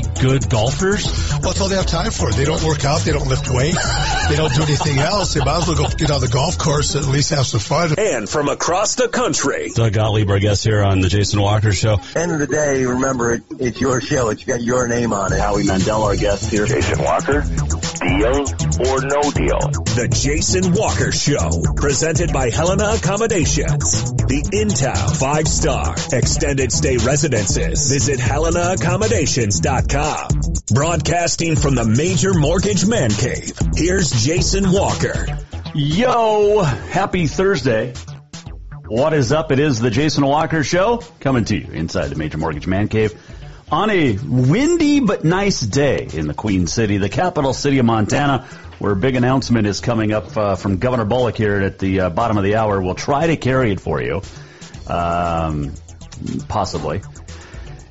good golfers? Well, that's all they have time for. They don't work out. They don't lift weights. They don't do anything else. They might as well go get on the golf course and at least have some fun. And from across the country, Doug Gottlieb, our guest here on the Jason Walker Show. End of the day, remember it, it's your show. It's got your name on it. Howie Mandel, our guest here. Jason Walker, deal or no deal? The Jason Walker Show, presented by Helena Accommodations. The in-town five-star extended stay residences. Visit HelenaAccommodations.com. Broadcasting from the Major Mortgage Man Cave, here's Jason Walker. Yo, happy Thursday. What is up? It is the Jason Walker Show coming to you inside the Major Mortgage Man Cave on a windy but nice day in the Queen City, the capital city of Montana, where a big announcement is coming up uh, from Governor Bullock here at the uh, bottom of the hour. We'll try to carry it for you, um, possibly.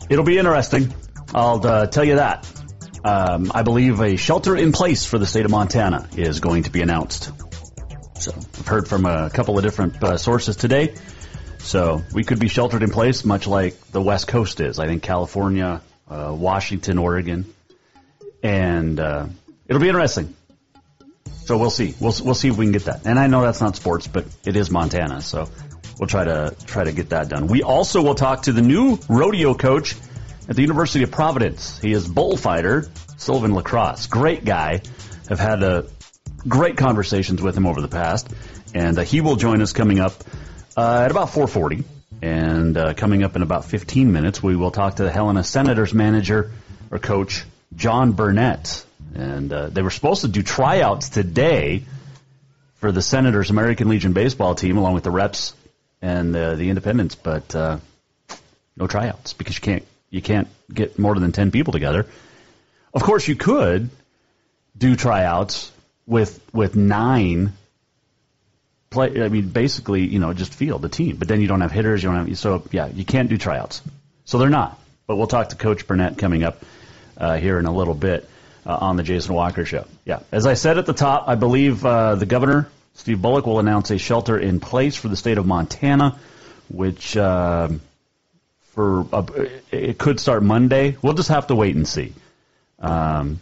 It'll be interesting. I'll uh, tell you that. Um, I believe a shelter in place for the state of Montana is going to be announced. So I've heard from a couple of different uh, sources today. So we could be sheltered in place, much like the West Coast is. I think California, uh, Washington, Oregon, and uh, it'll be interesting. So we'll see. We'll we'll see if we can get that. And I know that's not sports, but it is Montana, so we'll try to try to get that done. We also will talk to the new rodeo coach at the University of Providence. He is bullfighter Sylvan La Cross. Great guy. Have had a great conversations with him over the past, and uh, he will join us coming up uh, at about 4:40. And uh, coming up in about 15 minutes, we will talk to the Helena Senators manager or coach John Burnett. And uh, they were supposed to do tryouts today for the Senators American Legion baseball team, along with the reps and uh, the independents, but uh, no tryouts because you can't you can't get more than 10 people together. Of course, you could do tryouts with with nine play. I mean, basically, you know, just field the team. But then you don't have hitters. You don't have so yeah, you can't do tryouts. So they're not. But we'll talk to Coach Burnett coming up uh, here in a little bit uh, on the Jason Walker Show. Yeah, as I said at the top, I believe uh, the governor Steve Bullock will announce a shelter in place for the state of Montana, which. For uh, it could start Monday. We'll just have to wait and see. Um,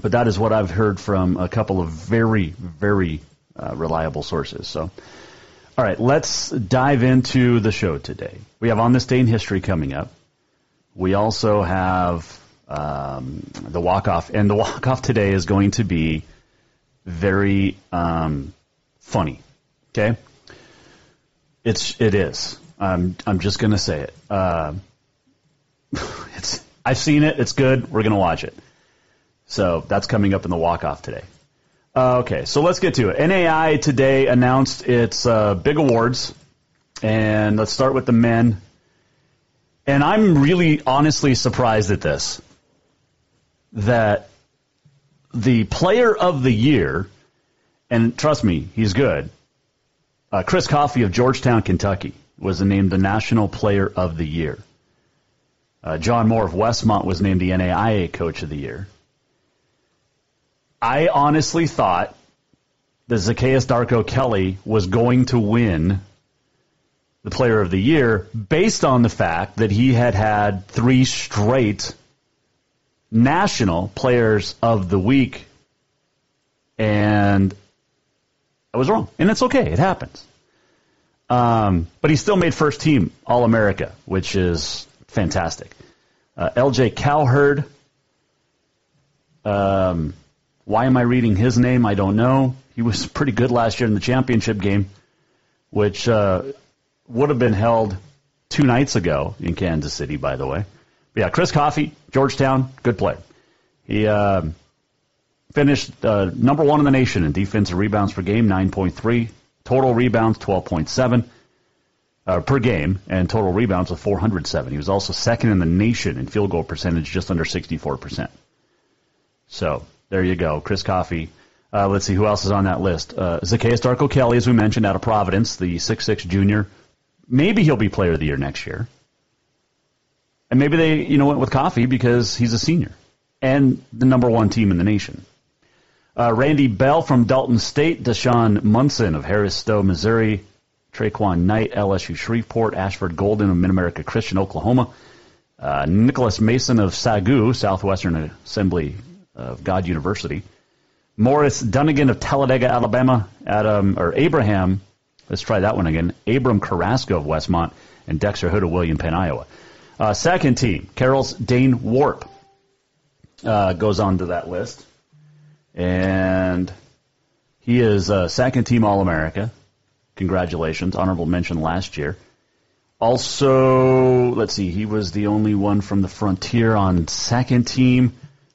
but that is what I've heard from a couple of very, very uh, reliable sources. So, all right, let's dive into the show today. We have on this day in history coming up. We also have um, the walk off, and the walk off today is going to be very um, funny. Okay, it's it is. I'm I'm just gonna say it. Uh, it's I've seen it. It's good. We're gonna watch it. So that's coming up in the walk off today. Uh, okay, so let's get to it. NAIA today announced its uh, big awards, and let's start with the men. And I'm really honestly surprised at this that the player of the year, and trust me, he's good. Uh, Chris Coffey of Georgetown, Kentucky was named the National Player of the Year. Uh, John Moore of Westmont was named the NAIA Coach of the Year. I honestly thought that Zacchaeus Darko Kelly was going to win the Player of the Year based on the fact that he had had three straight National Players of the Week, and I was wrong. And it's okay, it happens. Um, but he still made first team All America, which is fantastic. Uh, LJ Cowherd. Um, why am I reading his name? I don't know. He was pretty good last year in the championship game, which uh, would have been held two nights ago in Kansas City, by the way. But yeah, Chris Coffey, Georgetown, good player. He uh, finished number one in the nation in defensive rebounds per game, 9.3. Total rebounds, 12.7. uh, per game and total rebounds of 407. He was also second in the nation in field goal percentage, just under 64%. So there you go. Chris Coffey. Uh, let's see who else is on that list. Uh, Zacchaeus Darko Kelly, as we mentioned, out of Providence, the six-six junior. Maybe he'll be player of the year next year. And maybe they, you know, went with Coffey because he's a senior and the number one team in the nation. Uh, Randy Bell from Dalton State, Deshaun Munson of Harris Stowe, Missouri, Traquan Knight, LSU Shreveport, Ashford Golden of Mid America Christian, Oklahoma, uh, Nicholas Mason of Sagu, Southwestern Assembly of God University, Morris Dunnigan of Talladega, Alabama, Adam or Abraham, let's try that one again, Abram Carrasco of Westmont, and Dexter Hood of William Penn, Iowa. Uh, second team, Carroll's Dane Warp uh, goes on to that list, and he is a second team All America. Congratulations. Honorable mention last year. Also, let's see, he was the only one from the Frontier on second team.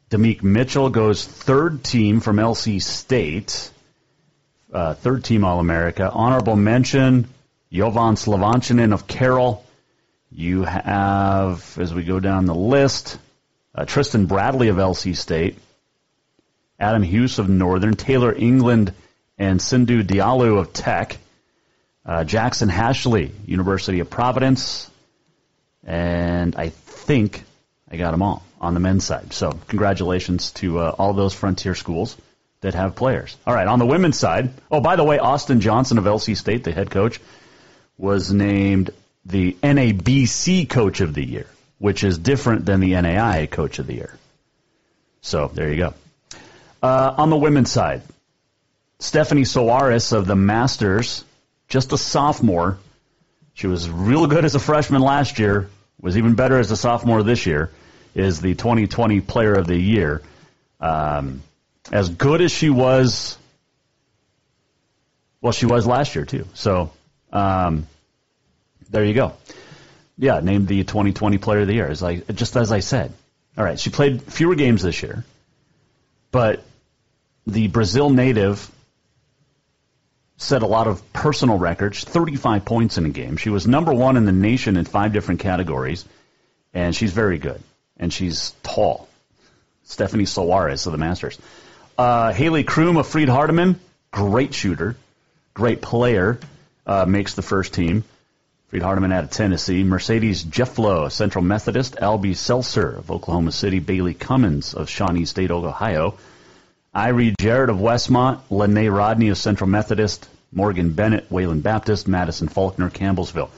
Demeek Mitchell goes third team from LC State. Uh, third team All America. Honorable mention, Jovan Slovanchinin of Carroll. You have, as we go down the list, uh, Tristan Bradley of LC State. Adam Hughes of Northern. Taylor England and Sindhu Diallo of Tech. Uh, Jackson Hashley, University of Providence, and I think I got them all on the men's side. So congratulations to uh, all those frontier schools that have players. All right, on the women's side. Oh, by the way, Austin Johnson of LC State, the head coach, was named the NABC Coach of the Year, which is different than the NAIA Coach of the Year. So there you go. Uh, on the women's side, Stephanie Soares of the Masters just a sophomore. She was real good as a freshman last year, was even better as a sophomore this year, is the 2020 Player of the Year. Um, as good as she was, well, she was last year too. So um, there you go. Yeah, named the 2020 Player of the Year, as I, just as I said. All right, she played fewer games this year, but the Brazil native set a lot of personal records, 35 points in a game. She was number one in the nation in five different categories, and she's very good. And she's tall. Stephanie Soares of the Masters. Uh, Haley Kroom of Freed Hardeman, great shooter, great player, uh, makes the first team. Freed Hardeman out of Tennessee. Mercedes Jefflo, Central Methodist. Albie Seltzer of Oklahoma City. Bailey Cummins of Shawnee State, Ohio. Irie Jarrett of Westmont, Lene Rodney of Central Methodist, Morgan Bennett, Wayland Baptist, Madison Faulkner, Campbellsville.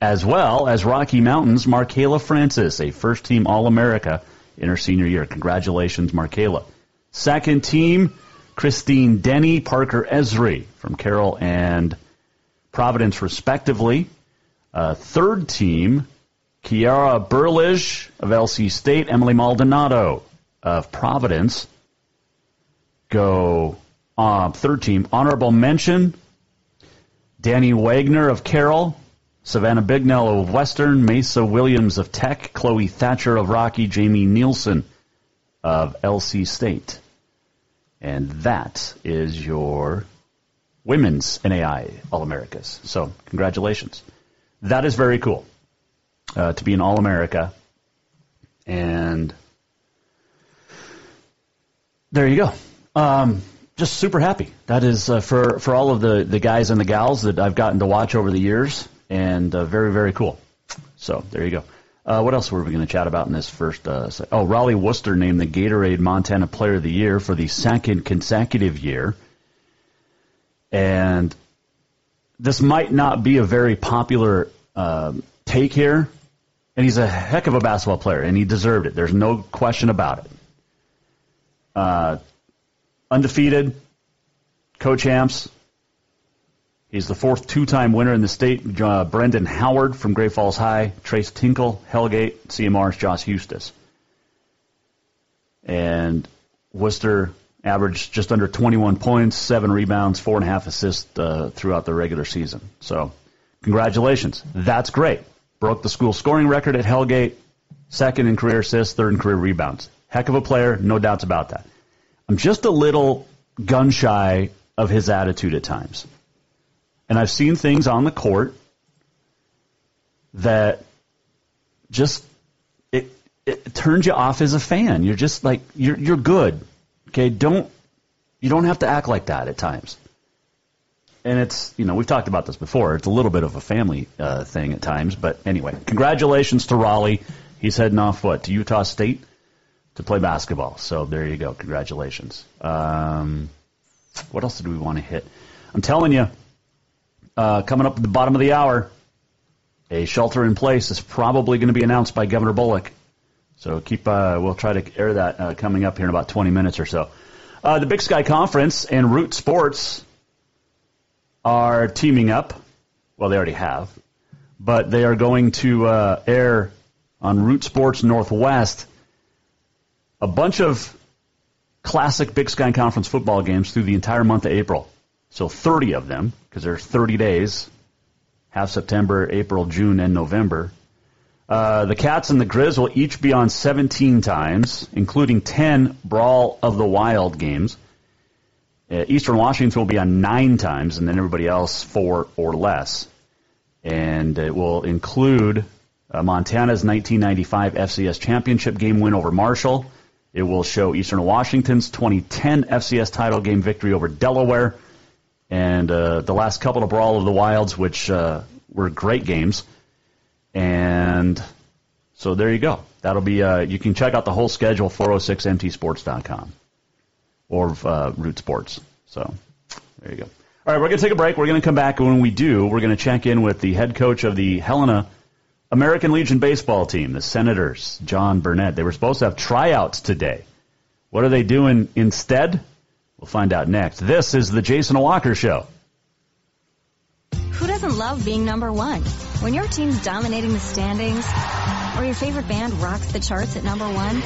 As well as Rocky Mountains, Markayla Francis, a first team All America in her senior year. Congratulations, Markayla. Second team, Christine Denny, Parker Esri from Carroll and Providence, respectively. Uh, third team, Kiara Burlish of LC State, Emily Maldonado of Providence, go uh, third team. Honorable mention Danny Wagner of Carroll, Savannah Bignell of Western, Mesa Williams of Tech, Chloe Thatcher of Rocky, Jamie Nielsen of LC State. And that is your women's NAIA All Americas. So, congratulations. That is very cool uh, to be an All America. And there you go. Um, just super happy. That is uh, for for all of the the guys and the gals that I've gotten to watch over the years, and uh, very very cool. So there you go. Uh, what else were we going to chat about in this first? Uh, oh, Raleigh Worcester named the Gatorade Montana Player of the Year for the second consecutive year, and this might not be a very popular uh, take here, and he's a heck of a basketball player, and he deserved it. There's no question about it. Undefeated, co-champs. He's the fourth two-time winner in the state. Uh, Brendan Howard from Great Falls High, Trace Tinkle, Hellgate, CMR's Josh Eustace. And Worcester averaged just under 21 points, seven rebounds, four and a half assists uh, throughout the regular season. So, congratulations. That's great. Broke the school scoring record at Hellgate, second in career assists, third in career rebounds. Heck of a player, no doubts about that. I'm just a little gun shy of his attitude at times. And I've seen things on the court that just it it turns you off as a fan. You're just like you're you're good. Okay, don't you don't have to act like that at times. And it's you know we've talked about this before. It's a little bit of a family uh, thing at times, but anyway, congratulations to Raleigh. He's heading off what to Utah State to play basketball. So there you go. Congratulations. Um, what else did we want to hit? I'm telling you, uh, coming up at the bottom of the hour, a shelter in place is probably going to be announced by Governor Bullock. So keep, uh, we'll try to air that uh, coming up here in about 20 minutes or so. Uh, the Big Sky Conference and Root Sports are teaming up. Well, they already have, but they are going to uh, air on Root Sports Northwest a bunch of classic Big Sky Conference football games through the entire month of April. So 30 of them, because there's 30 days, half September, April, June, and November. Uh, the Cats and the Grizz will each be on 17 times, including 10 Brawl of the Wild games. Uh, Eastern Washington will be on nine times, and then everybody else four or less. And it will include uh, Montana's 1995 FCS championship game win over Marshall. It will show Eastern Washington's 2010 FCS title game victory over Delaware, and uh, the last couple of Brawl of the Wilds, which uh, were great games. And so there you go. That'll be. Uh, you can check out the whole schedule 406mtsports.com or uh, Root Sports. So there you go. All right, we're going to take a break. We're going to come back. And when we do, we're going to check in with the head coach of the Helena American Legion baseball team, the Senators, John Burnett. They were supposed to have tryouts today. What are they doing instead? We'll find out next. This is the Jason Walker Show. Who doesn't love being number one? When your team's dominating the standings, or your favorite band rocks the charts at number one,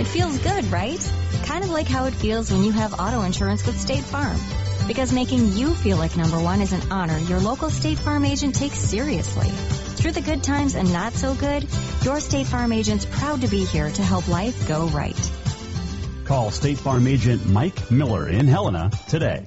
it feels good, right? Kind of like how it feels when you have auto insurance with State Farm. Because making you feel like number one is an honor your local State Farm agent takes seriously. Through the good times and not so good, your State Farm agent's proud to be here to help life go right. Call State Farm agent Mike Miller in Helena today.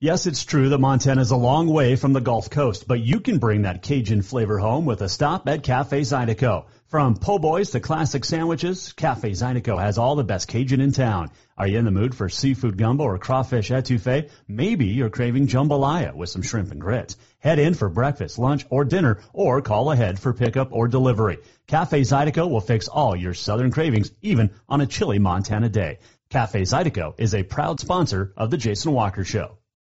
Yes, it's true that Montana is a long way from the Gulf Coast, but you can bring that Cajun flavor home with a stop at Cafe Zydeco. From po' boys to classic sandwiches, Cafe Zydeco has all the best Cajun in town. Are you in the mood for seafood gumbo or crawfish etouffee? Maybe you're craving jambalaya with some shrimp and grits. Head in for breakfast, lunch, or dinner, or call ahead for pickup or delivery. Cafe Zydeco will fix all your southern cravings, even on a chilly Montana day. Cafe Zydeco is a proud sponsor of the Jason Walker Show.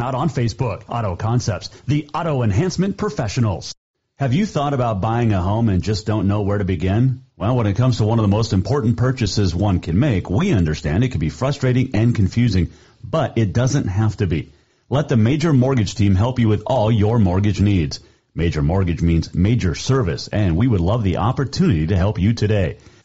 out on Facebook. Auto Concepts, the auto enhancement professionals. Have you thought about buying a home and just don't know where to begin? Well, when it comes to one of the most important purchases one can make, we understand it can be frustrating and confusing, but it doesn't have to be. Let the Major Mortgage team help you with all your mortgage needs. Major Mortgage means major service, and we would love the opportunity to help you today.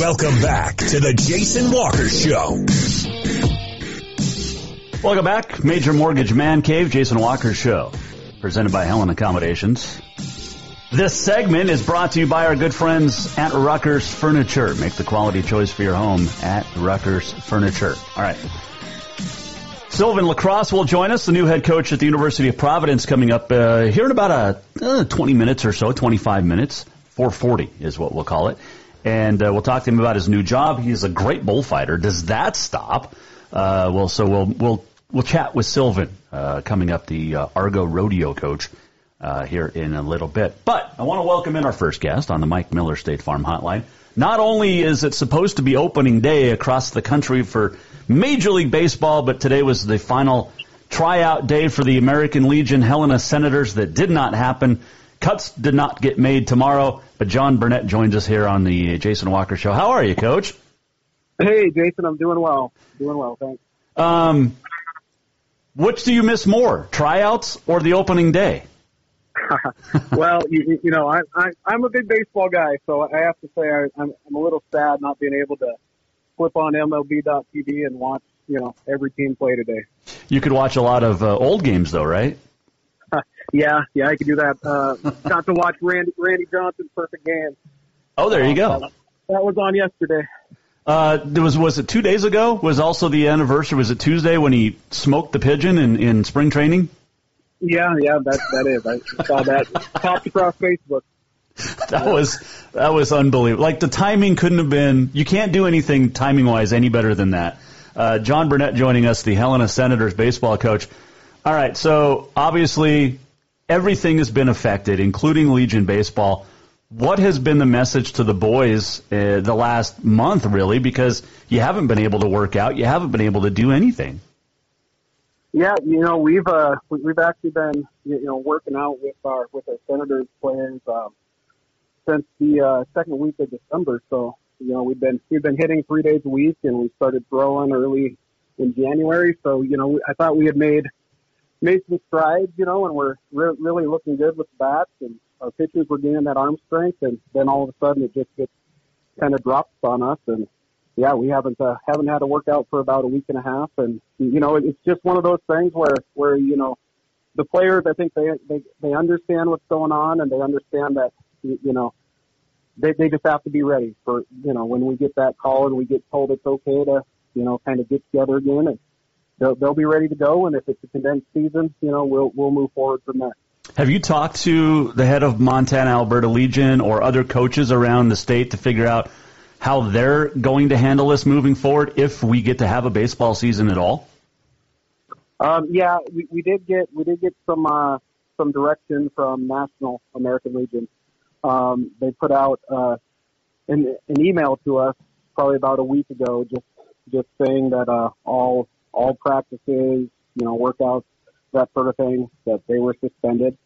Welcome back to the Jason Walker Show. Welcome back, Major Mortgage Man Cave, Jason Walker Show, presented by Helena Accommodations. This segment is brought to you by our good friends at Ruckers Furniture. Make the quality choice for your home at Ruckers Furniture. All right. Sylvan La Cross will join us, the new head coach at the University of Providence, coming up uh, here in about a uh, 20 minutes or so, 25 minutes. 440 is what we'll call it and uh, we'll talk to him about his new job. He's a great bullfighter. Does that stop? Uh, well, so we'll we'll we'll chat with Sylvan uh, coming up, the uh, Argo Rodeo coach, uh, here in a little bit. But I want to welcome in our first guest on the Mike Miller State Farm Hotline. Not only is it supposed to be opening day across the country for Major League Baseball, but today was the final tryout day for the American Legion Helena Senators that did not happen. Cuts did not get made tomorrow, but John Burnett joins us here on the Jason Walker Show. How are you, Coach? Hey, Jason, I'm doing well. Doing well, thanks. Um, which do you miss more, tryouts or the opening day? well, you, you know, I, I, I'm a big baseball guy, so I have to say I, I'm, I'm a little sad not being able to flip on MLB.tv and watch, you know, every team play today. You could watch a lot of uh, old games, though, right? Yeah, yeah, I can do that. Uh, got to watch Randy Randy Johnson's perfect game. Oh, there you go. Uh, that was on yesterday. Uh, there was was it two days ago? Was also the anniversary? Was it Tuesday when he smoked the pigeon in in spring training? Yeah, yeah, that that is. I saw that popped across Facebook. That was that was unbelievable. Like the timing couldn't have been. You can't do anything timing wise any better than that. Uh, John Burnett joining us, the Helena Senators baseball coach. All right, so obviously everything has been affected, including Legion baseball. What has been the message to the boys uh, the last month, really? Because you haven't been able to work out, you haven't been able to do anything. Yeah, you know we've uh, we've actually been you know working out with our with our Senators players um, since the uh, second week of December. So you know we've been we've been hitting three days a week, and we started throwing early in January. So you know I thought we had made made some strides, you know, and we're re- really looking good with the bats and our pitchers were gaining that arm strength, and then all of a sudden it just gets kind of drops on us, and yeah, we haven't uh, haven't had a workout for about a week and a half, and you know, it's just one of those things where where you know the players, I think they they they understand what's going on, and they understand that you know they they just have to be ready for you know when we get that call and we get told it's okay to you know kind of get together again and they'll, they'll be ready to go. And if it's a condensed season, you know, we'll we'll move forward from there. Have you talked to the head of Montana Alberta Legion or other coaches around the state to figure out how they're going to handle this moving forward if we get to have a baseball season at all? Um, yeah, we, we did get we did get some uh, some direction from National American Legion. Um, they put out uh, an, an email to us probably about a week ago, just just saying that uh, all all practices, you know, workouts, that sort of thing, that they were suspended.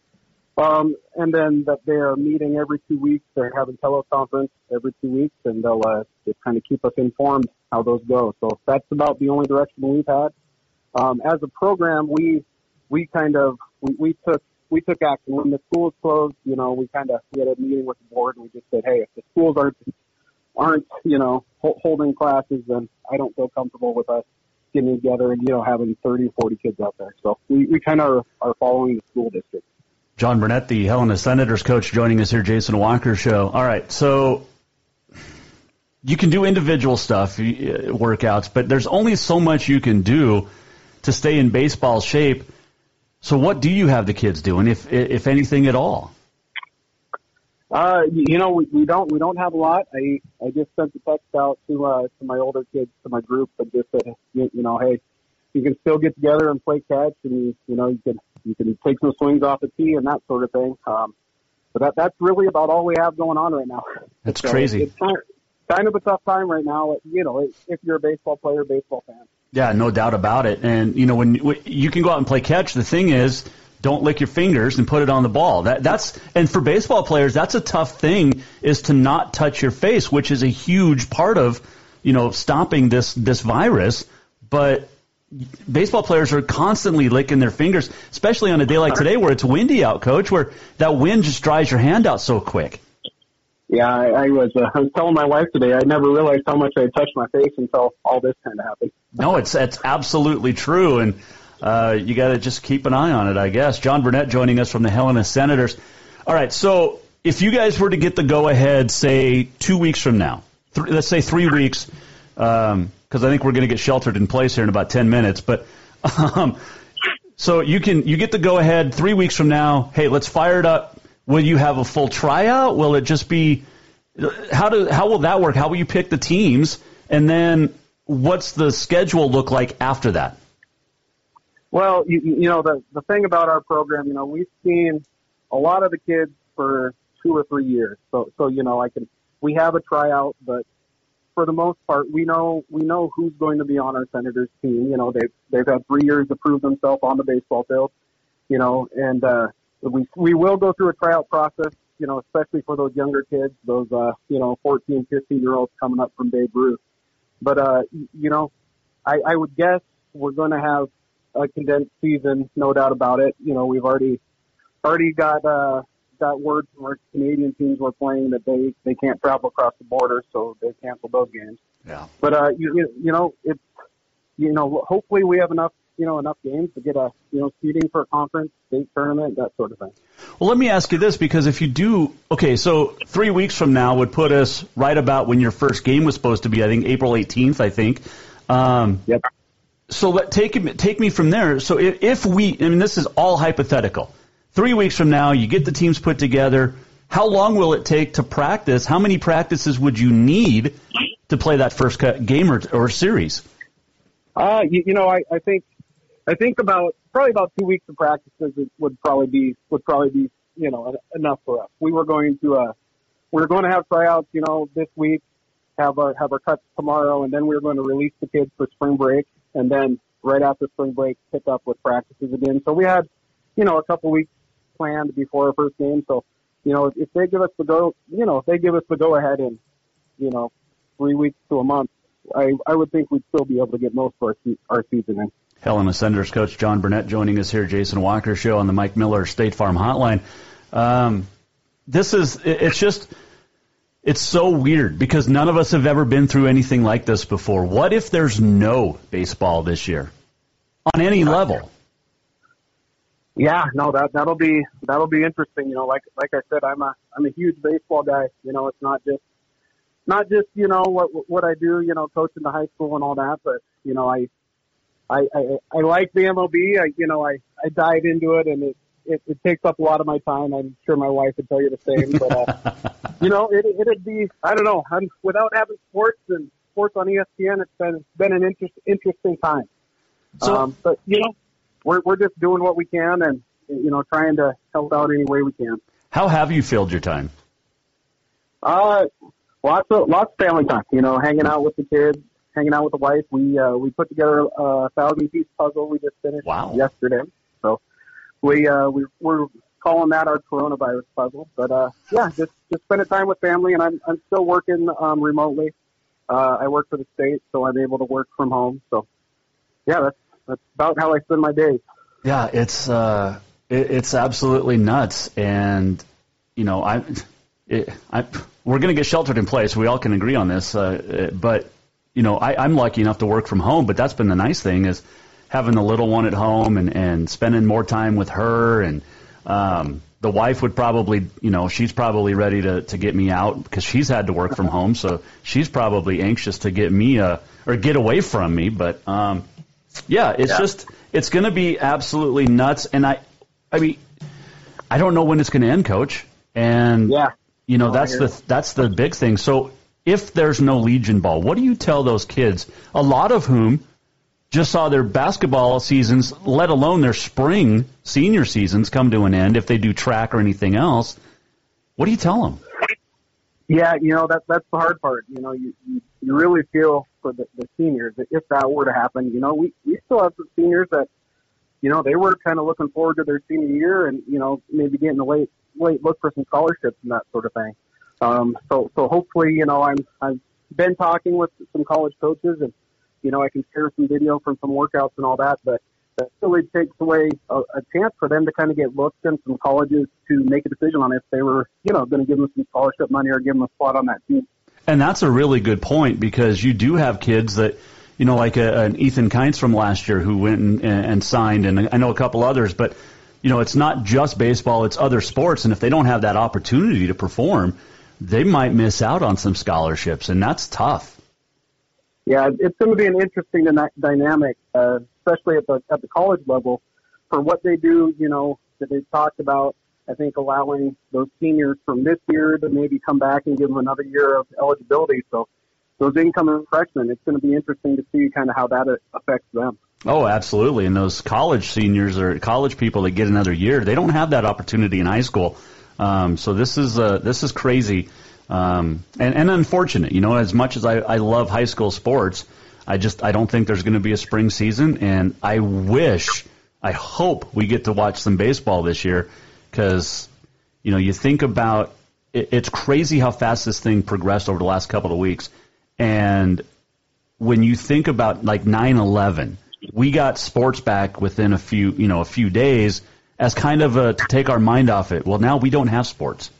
Um, and then that they are meeting every two weeks. They're having teleconference every two weeks, and they'll uh, just kind of keep us informed how those go. So that's about the only direction we've had. Um, as a program, we we kind of we, we took we took action when the schools closed. You know, we kind of we had a meeting with the board, and we just said, hey, if the schools aren't aren't you know holding classes, then I don't feel comfortable with us getting together and, you know, having 30, 40 kids out there. So we, we kind of are, are following the school district. John Burnett, the Helena Senators coach, joining us here, Jason Walker show. All right, so you can do individual stuff, uh, workouts, but there's only so much you can do to stay in baseball shape. So what do you have the kids doing, if if anything at all? Uh, you know, we, we don't we don't have a lot. I I just sent the text out to uh to my older kids to my group and just said you, you know hey you can still get together and play catch, and you know you can you can take some swings off the tee and that sort of thing. Um, but that that's really about all we have going on right now. That's So crazy. It's kind of, kind of a tough time right now. You know, if you're a baseball player, baseball fan. Yeah, no doubt about it. And you know, when when you can go out and play catch, the thing is, don't lick your fingers and put it on the ball. That that's and for baseball players, that's a tough thing is to not touch your face, which is a huge part of you know stopping this this virus. But baseball players are constantly licking their fingers, especially on a day like today where it's windy out, coach, where that wind just dries your hand out so quick. Yeah, I, I was. Uh, I was telling my wife today. I never realized how much I had touched my face until all this kind of happened. No, it's it's absolutely true, and uh, you got to just keep an eye on it, I guess. John Burnett joining us from the Helena Senators. All right, so if you guys were to get the go ahead, say two weeks from now, th- let's say three weeks, because I think we're going to get sheltered in place here in about ten minutes, but. Um, so you can you get the go ahead three weeks from now. Hey, let's fire it up. Will you have a full tryout? Will it just be how do how will that work? How will you pick the teams? And then what's the schedule look like after that? Well, you, you know the the thing about our program, you know, we've seen a lot of the kids for two or three years. So so you know, I can we have a tryout, but for the most part, we know we know who's going to be on our Senators team. You know, they've they've had three years to prove themselves on the baseball field. You know, and uh, we we will go through a tryout process. You know, especially for those younger kids, those uh, you know, 14, 15 year olds coming up from Babe Ruth. But uh, you know, I, I would guess we're going to have a condensed season, no doubt about it. You know, we've already already got uh, got word from our Canadian teams we're playing that they they can't travel across the border, so they canceled those games. Yeah. But uh, you you- know, it's you know, hopefully we have enough you know enough games to get a you know seeding for a conference, state tournament, that sort of thing. Well, let me ask you this because if you do, okay, so three weeks from now would put us right about when your first game was supposed to be. I think April 18th. I think. Um, yep. So let take take me from there. So if, if we, I mean, this is all hypothetical. Three weeks from now, you get the teams put together. How long will it take to practice? How many practices would you need to play that first cut game or, or series? Uh, you, you know, I, I think, I think about probably about two weeks of practices would probably be would probably be you know enough for us. We were going to uh, we were going to have tryouts, you know, this week, have our have our cuts tomorrow, and then we were going to release the kids for spring break, and then right after spring break, pick up with practices again. So we had, you know, a couple weeks planned before our first game. So, you know, if they give us the go, you know, if they give us the go ahead in, you know, three weeks to a month, I I would think we'd still be able to get most of our our season in. Helena Senators coach John Burnett joining us here, Jason Walker show on the Mike Miller State Farm Hotline. Um, this is it- it's just it's so weird because none of us have ever been through anything like this before. What if there's no baseball this year on any level? Yeah, no, that that'll be that'll be interesting. You know, like like I said, I'm a I'm a huge baseball guy. You know, it's not just not just you know what what I do. You know, coaching the high school and all that, but you know, I I I, I like the MLB. I you know I I dive into it, and it, it it takes up a lot of my time. I'm sure my wife would tell you the same. But uh, you know, it it'd be I don't know. I'm, without having sports and sports on ESPN, it's been it's been an interest, interesting time. So- um, but you know, we're we're just doing what we can and you know trying to help out any way we can. How have you filled your time? Uh, lots of lots of family time. You know, hanging out with the kids, hanging out with the wife. We uh, we put together a thousand piece puzzle we just finished Wow. yesterday. We uh, we we're calling that our coronavirus puzzle. But uh, yeah, just just spending time with family, and I'm I'm still working um, remotely. Uh, I work for the state, so I'm able to work from home. So yeah, that's that's about how I spend my days. Yeah, it's uh, it, it's absolutely nuts, and you know, I, it, I we're to get sheltered in place. We all can agree on this, uh, but you know, I, I'm lucky enough to work from home. But that's been the nice thing is having the little one at home and and spending more time with her and. Um, the wife would probably, you know, she's probably ready to, to get me out because she's had to work from home, so she's probably anxious to get me uh, or get away from me. But um, yeah, it's Yeah. just it's going to be absolutely nuts, and I, I mean, I don't know when it's going to end, Coach. And Yeah. you know No, that's the that's the big thing. So if there's no Legion ball, what do you tell those kids? A lot of whom just saw their basketball seasons, let alone their spring senior seasons, come to an end if they do track or anything else. What do you tell them? Yeah, you know that that's the hard part. You know, you you, you really feel for the, the seniors that if that were to happen. You know, we we still have some seniors that, you know, they were kind of looking forward to their senior year and you know maybe getting a late late look for some scholarships and that sort of thing. Um, so so hopefully, you know, I'm I've been talking with some college coaches and you know I can share some video from some workouts and all that, but that really takes away a, a chance for them to kind of get looked in some colleges to make a decision on if they were, you know, going to give them some scholarship money or give them a spot on that team. And that's a really good point because you do have kids that, you know, like a, an Ethan Kientz from last year who went and, and signed, and I know a couple others, but you know, it's not just baseball; it's other sports, and if they don't have that opportunity to perform, they might miss out on some scholarships, and that's tough. Yeah, it's going to be an interesting dynamic, uh, especially at the at the college level, for what they do. You know, that they've talked about. I think allowing those seniors from this year to maybe come back and give them another year of eligibility. So those incoming freshmen, it's going to be interesting to see kind of how that affects them. Oh, absolutely. And those college seniors or college people that get another year, they don't have that opportunity in high school. Um, so this is uh, this is crazy um, and, and unfortunate. You know, as much as I, I love high school sports, I just I don't think there's going to be a spring season, and I wish, I hope we get to watch some baseball this year because you know you think about it, it's crazy how fast this thing progressed over the last couple of weeks, and when you think about like 9/11, we got sports back within a few you know a few days as kind of a, to take our mind off it. Well, now we don't have sports.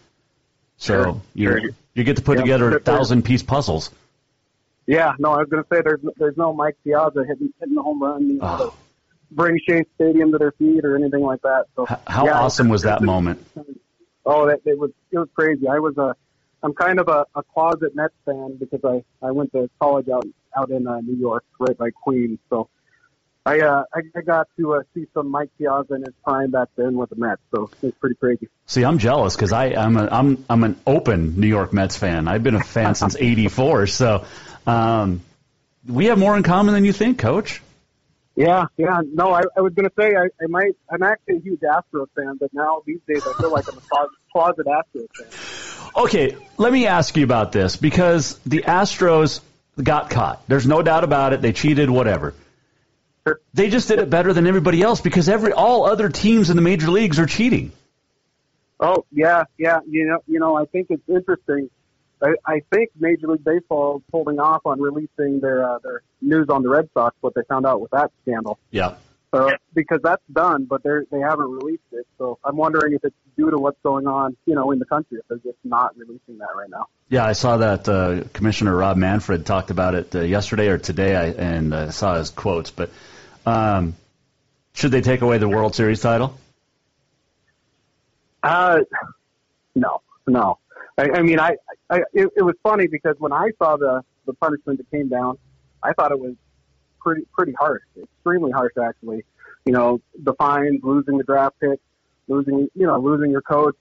So sure, you you get to put yeah, together a thousand piece puzzles. Yeah, no, I was going to say there's there's no Mike Piazza hitting hitting the home run, you know, oh. bring Shea Stadium to their feet or anything like that. So how yeah, awesome was that moment? Oh, that it was it was crazy. I was a I'm kind of a, a closet Mets fan because I I went to college out out in uh, New York, right by Queens. So I uh, I, I got to uh, see some Mike Piazza in his prime back then with the Mets, so it's pretty crazy. See, I'm jealous because I I'm a, I'm I'm an open New York Mets fan. I've been a fan since '84, so um, we have more in common than you think, Coach. Yeah, yeah. No, I, I was going to say I, I might. I'm actually a huge Astros fan, but now these days I feel like I'm a closet, closet Astros fan. Okay, let me ask you about this because the Astros got caught. There's no doubt about it. They cheated, whatever. They just did it better than everybody else because every all other teams in the major leagues are cheating. Oh yeah, yeah. You know, you know. I think it's interesting. I, I think Major League Baseball is holding off on releasing their uh, their news on the Red Sox, what they found out with that scandal. Yeah. So because that's done, but they they haven't released it. So I'm wondering if it's due to what's going on, you know, in the country. If they're just not releasing that right now. Yeah, I saw that uh, Commissioner Rob Manfred talked about it uh, yesterday or today, I, and uh, saw his quotes. But um, should they take away the World Series title? Uh, no, no. I, I mean, I, I it, it was funny because when I saw the the punishment that came down, I thought it was pretty pretty harsh, extremely harsh actually. You know, the fines, losing the draft pick, losing you know losing your coach,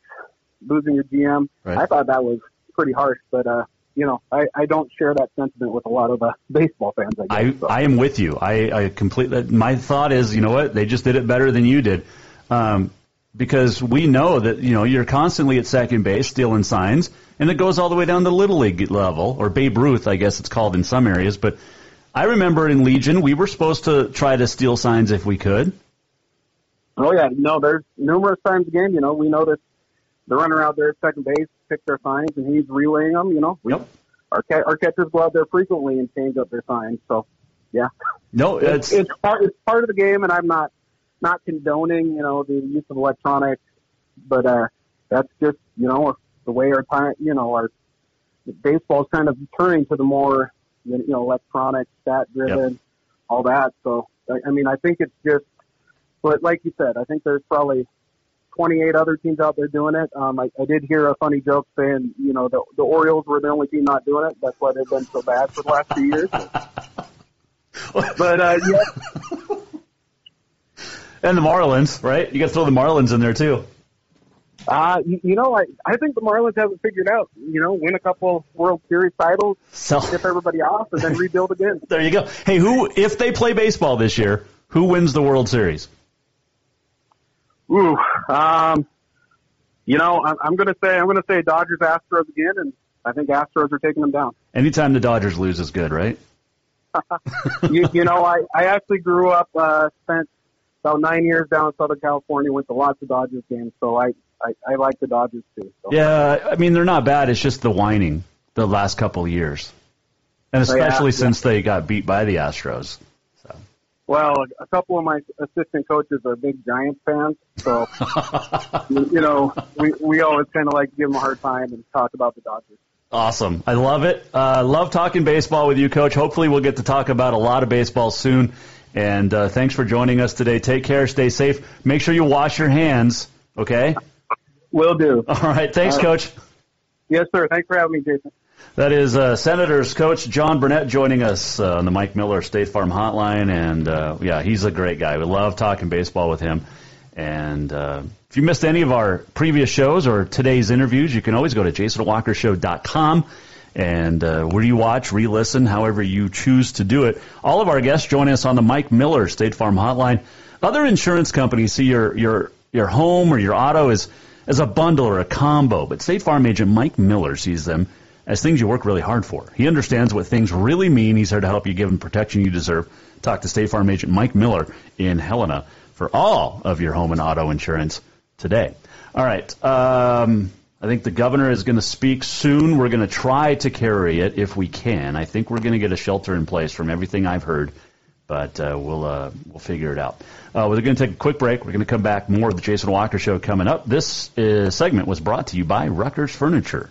losing your GM. Right. I thought that was pretty harsh, but uh, you know, I, I don't share that sentiment with a lot of uh, baseball fans. I, guess, I, so. I am with you. I, I completely. My thought is, you know what? They just did it better than you did, um, because we know that you know you're constantly at second base stealing signs, and it goes all the way down to little league level or Babe Ruth, I guess it's called in some areas. But I remember in Legion, we were supposed to try to steal signs if we could. Oh yeah, no, there's numerous times a game. You know, we know that the runner out there at second base picks their signs and he's relaying them. You know, yep. our our catchers go out there frequently and change up their signs. So, yeah, no, it's it's, it's part it's part of the game, and I'm not not condoning you know the use of electronics, but uh, that's just you know the way our time you know our baseball's kind of turning to the more you know electronic stat driven yep. all that. So I, I mean I think it's just but like you said, I think there's probably 28 other teams out there doing it. Um, I, I did hear a funny joke saying, you know, the, the Orioles were the only team not doing it. That's why they've been so bad for the last few years. but uh, yeah. And the Marlins, right? You got to throw the Marlins in there too. Uh, you, you know, I, I think the Marlins have it figured out. You know, win a couple World Series titles, So- ship everybody off, and then rebuild again. There you go. Hey, who if they play baseball this year, who wins the World Series? Ooh, um, you know, I'm, I'm gonna say I'm gonna say Dodgers Astros again, and I think Astros are taking them down. Anytime the Dodgers lose is good, right? you, you know, I, I actually grew up, uh, spent about nine years down in Southern California, went to lots of Dodgers games, so I, I, I like the Dodgers too. So. Yeah, I mean they're not bad. It's just the whining the last couple of years, and Oh, especially yeah. since they got beat by the Astros. Well, a couple of my assistant coaches are big Giants fans, so you know, we we always kind of like to give them a hard time and talk about the Dodgers. Awesome. I love it. Uh, love talking baseball with you, Coach. Hopefully, we'll get to talk about a lot of baseball soon. And uh, thanks for joining us today. Take care. Stay safe. Make sure you wash your hands. Okay. Will do. All right. Thanks, All right. Coach. Yes, sir. Thanks for having me, Jason. That is uh, Senators coach Jon Burnett joining us uh, on the Mike Miller State Farm Hotline, and uh, yeah, he's a great guy. We love talking baseball with him. And uh, if you missed any of our previous shows or today's interviews, you can always go to jasonwalkershow.com and uh, where you watch, re-listen, however you choose to do it. All of our guests join us on the Mike Miller State Farm Hotline. Other insurance companies see your your your home or your auto as as a bundle or a combo, but State Farm agent Mike Miller sees them as things you work really hard for. He understands what things really mean. He's here to help you give them protection you deserve. Talk to State Farm agent Mike Miller in Helena for all of your home and auto insurance today. All right. Um, I think the governor is going to speak soon. We're going to try to carry it if we can. I think we're going to get a shelter in place from everything I've heard, but uh, we'll uh, we'll figure it out. Uh, we're going to take a quick break. We're going to come back more of the Jason Walker Show coming up. This uh, segment was brought to you by Rucker's Furniture.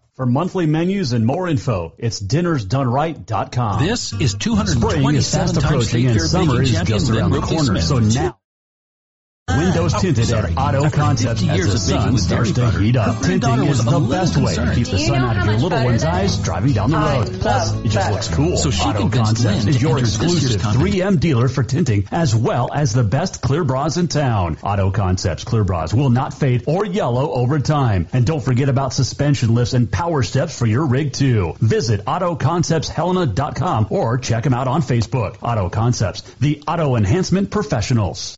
For monthly menus and more info, it's dinnersdoneright.com. This is Spring is 227 fast approaching and summer is just around the corner. So now, windows tinted sorry. at Auto Concepts as the sun starts to heat up. Tinting is the best way to keep the sun out of your little one's eyes driving down the road. Plus, it just looks cool. So she Auto convinced Concepts Lynn is to your enter exclusive 3M dealer for tinting as well as the best clear bras in town. Auto Concepts clear bras will not fade or yellow over time. And don't forget about suspension lifts and power steps for your rig too. Visit AutoConceptsHelena.com or check them out on Facebook. Auto Concepts, the auto enhancement professionals.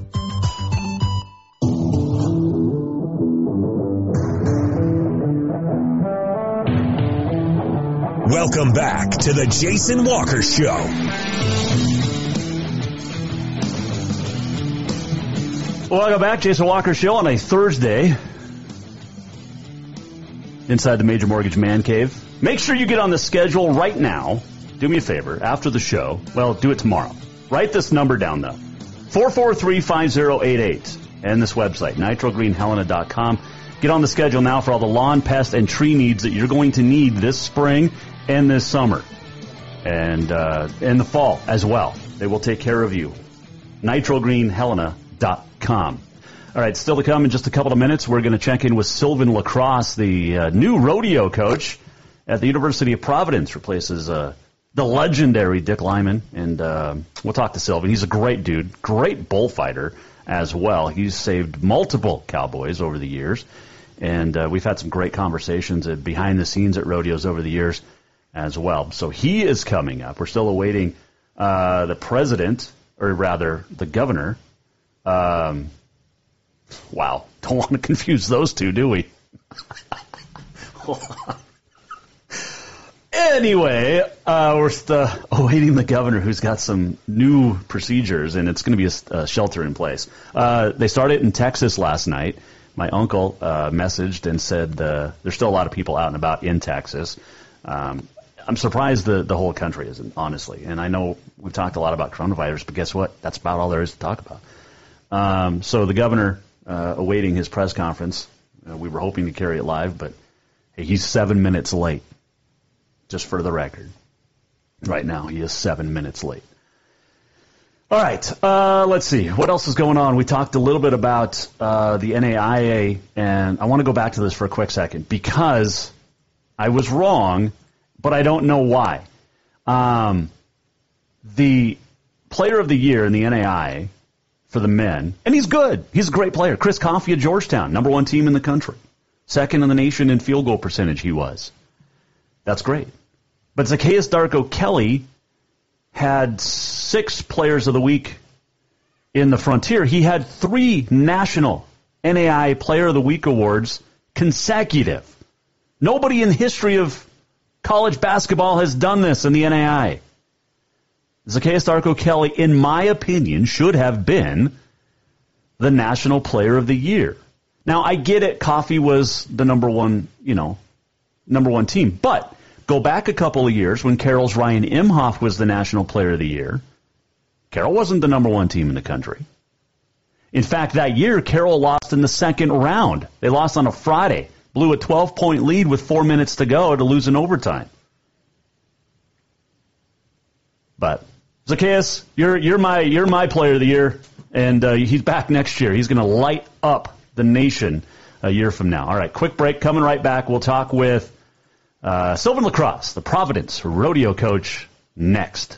Welcome back to the Jason Walker Show. Welcome back, Jason Walker Show on a Thursday. Inside the Major Mortgage Man Cave. Make sure you get on the schedule right now. Do me a favor, after the show. Well, do it tomorrow. Write this number down though. 443-5088 and this website, nitrogreenhelena.com. Get on the schedule now for all the lawn, pest, and tree needs that you're going to need this spring and this summer. And uh, in the fall as well. They will take care of you. nitrogreenhelena.com. All right, still to come in just a couple of minutes. We're going to check in with Sylvan La Cross, the uh, new rodeo coach at the University of Providence, replaces uh, the legendary Dick Lyman. And uh, we'll talk to Sylvan. He's a great dude, great bullfighter as well. He's saved multiple cowboys over the years. And uh, we've had some great conversations behind the scenes at rodeos over the years as well. So he is coming up. We're still awaiting uh, the president, or rather the governor. Um, wow, don't want to confuse those two, do we? anyway, uh, we're still awaiting the governor who's got some new procedures, and it's going to be a, a shelter in place. Uh, they started in Texas last night. My uncle uh, messaged and said uh, there's still a lot of people out and about in Texas. Um, I'm surprised the, the whole country isn't, honestly. And I know we've talked a lot about coronavirus, but guess what? That's about all there is to talk about. Um, so the governor, uh, awaiting his press conference, uh, we were hoping to carry it live, but hey, he's seven minutes late. Just for the record. Right now, he is seven minutes late. All right, uh, let's see. What else is going on? We talked a little bit about uh, the NAIA, and I want to go back to this for a quick second because I was wrong but I don't know why. Um, the player of the year in the NAIA for the men, and he's good. He's a great player. Chris Coffey of Georgetown, number one team in the country, second in the nation in field goal percentage. He was. That's great. But Zacchaeus Darko Kelly had six players of the week in the Frontier. He had three national NAIA Player of the Week awards consecutive. Nobody in the history of College basketball has done this in the NAIA. Zacchaeus Darko Kelly, in my opinion, should have been the National Player of the Year. Now, I get it. Coffey was the number one, you know, number one team. But go back a couple of years when Carroll's Ryan Imhoff was the National Player of the Year. Carroll wasn't the number one team in the country. In fact, that year, Carroll lost in the second round. They lost on a Friday blew a 12 point lead with four minutes to go to lose in overtime. But Zacchaeus, you're you're my you're my player of the year, and uh, he's back next year. He's going to light up the nation a year from now. All right, quick break. Coming right back. We'll talk with uh, Sylvan La Cross, the Providence rodeo coach, next.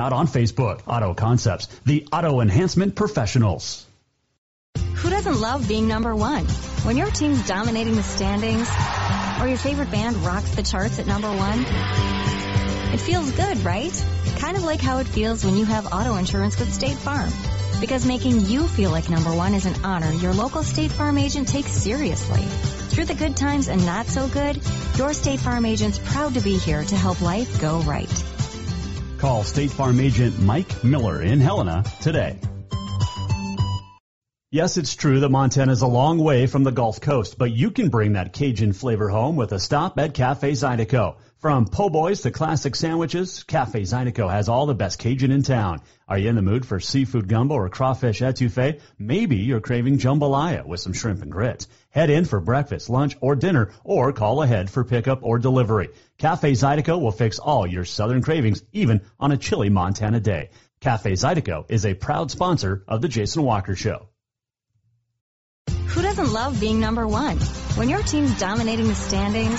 out on Facebook. Auto Concepts, the auto enhancement professionals. Who doesn't love being number one? When your team's dominating the standings, or your favorite band rocks the charts at number one, it feels good, right? Kind of like how it feels when you have auto insurance with State Farm. Because making you feel like number one is an honor your local State Farm agent takes seriously. Through the good times and not so good, your State Farm agent's proud to be here to help life go right. Call State Farm agent Mike Miller in Helena today. Yes, it's true that Montana is a long way from the Gulf Coast, but you can bring that Cajun flavor home with a stop at Cafe Zydeco. From po' boys to classic sandwiches, Cafe Zydeco has all the best Cajun in town. Are you in the mood for seafood gumbo or crawfish etouffee? Maybe you're craving jambalaya with some shrimp and grits. Head in for breakfast, lunch, or dinner, or call ahead for pickup or delivery. Cafe Zydeco will fix all your southern cravings, even on a chilly Montana day. Cafe Zydeco is a proud sponsor of the Jason Walker Show. Who doesn't love being number one? When your team's dominating the standings,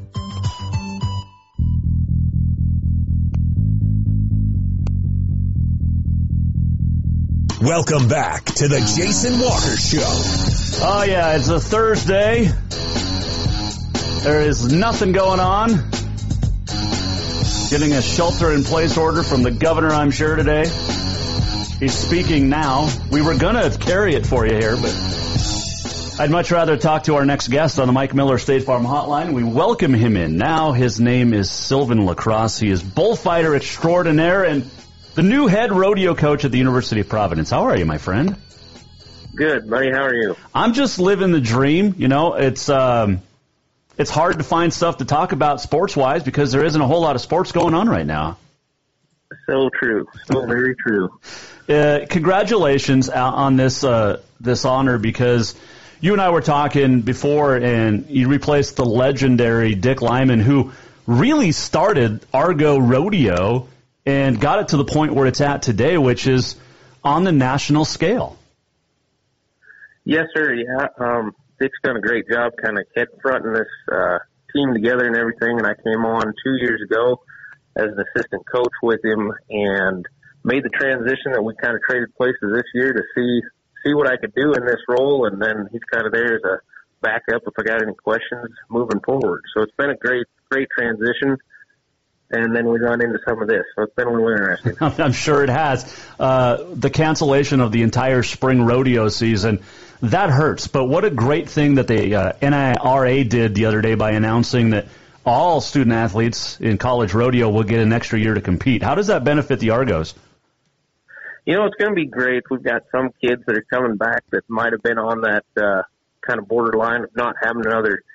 Welcome back to the Jason Walker Show. Oh yeah, it's a Thursday. There is nothing going on. Getting a shelter in place order from the governor, I'm sure, today. He's speaking now. We were gonna carry it for you here, but I'd much rather talk to our next guest on the Mike Miller State Farm Hotline. We welcome him in now. His name is Sylvan La Cross. He is bullfighter extraordinaire and the new head rodeo coach at the University of Providence. How are you, my friend? Good, buddy. How are you? I'm just living the dream. You know, it's um, it's hard to find stuff to talk about sports wise because there isn't a whole lot of sports going on right now. So true. So very true. Uh, congratulations on this uh, this honor because you and I were talking before, and you replaced the legendary Dick Lyman, who really started Argo Rodeo and got it to the point where it's at today, which is on the national scale. Yes, sir. Yeah, um, Dick's done a great job, kind of head fronting this uh, team together and everything. And I came on two years ago as an assistant coach with him, and made the transition that we kind of traded places this year to see see what I could do in this role. And then he's kind of there as a backup if I got any questions moving forward. So it's been a great great transition and then we run into some of this. So it's been a little interesting. I'm sure it has. Uh, the cancellation of the entire spring rodeo season, that hurts. But what a great thing that the uh, NIRA did the other day by announcing that all student athletes in college rodeo will get an extra year to compete. How does that benefit the Argos? You know, it's going to be great. We've got some kids that are coming back that might have been on that uh, kind of borderline of not having another –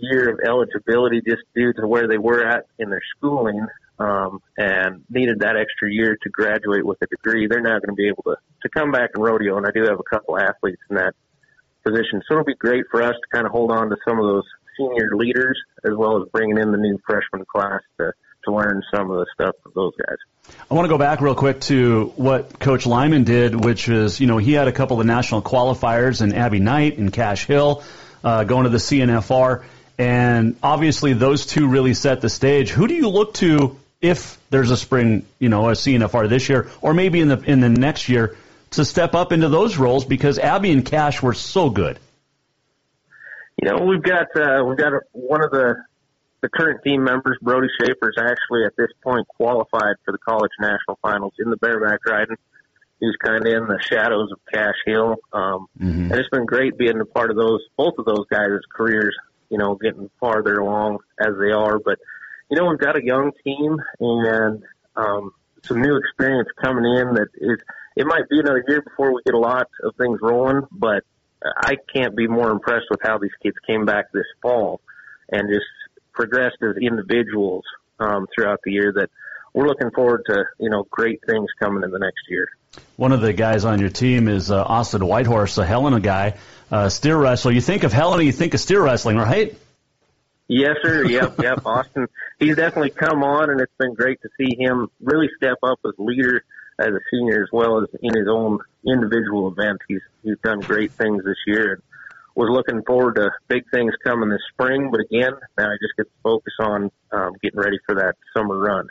year of eligibility just due to where they were at in their schooling um, and needed that extra year to graduate with a degree. They're now going to be able to, to come back and rodeo, and I do have a couple athletes in that position. So it'll be great for us to kind of hold on to some of those senior leaders as well as bringing in the new freshman class to, to learn some of the stuff of those guys. I want to go back real quick to what Coach Lyman did, which is, you know, he had a couple of national qualifiers in Abby Knight and Cash Hill uh, going to the CNFR. And obviously, those two really set the stage. Who do you look to if there's a spring, you know, a CNFR this year, or maybe in the in the next year, to step up into those roles? Because Abby and Cash were so good. You know, we've got uh, we've got one of the the current team members, Brody Schaefer, is actually at this point qualified for the college national finals in the bareback riding. He's kind of in the shadows of Cash Hill, um, mm-hmm. and it's been great being a part of those both of those guys' careers you know, getting farther along as they are. But, you know, we've got a young team and um, some new experience coming in that is, it might be another year before we get a lot of things rolling, but I can't be more impressed with how these kids came back this fall and just progressed as individuals um, throughout the year that we're looking forward to, you know, great things coming in the next year. One of the guys on your team is uh, Austin Whitehorse, a Helena guy uh, steer wrestler. You think of Helena, you think of steer wrestling, right? Yes, sir. Yep, yep. Austin, he's definitely come on, and it's been great to see him really step up as leader as a senior, as well as in his own individual event. He's he's done great things this year, and was looking forward to big things coming this spring. But again, now I just get to focus on um, getting ready for that summer run.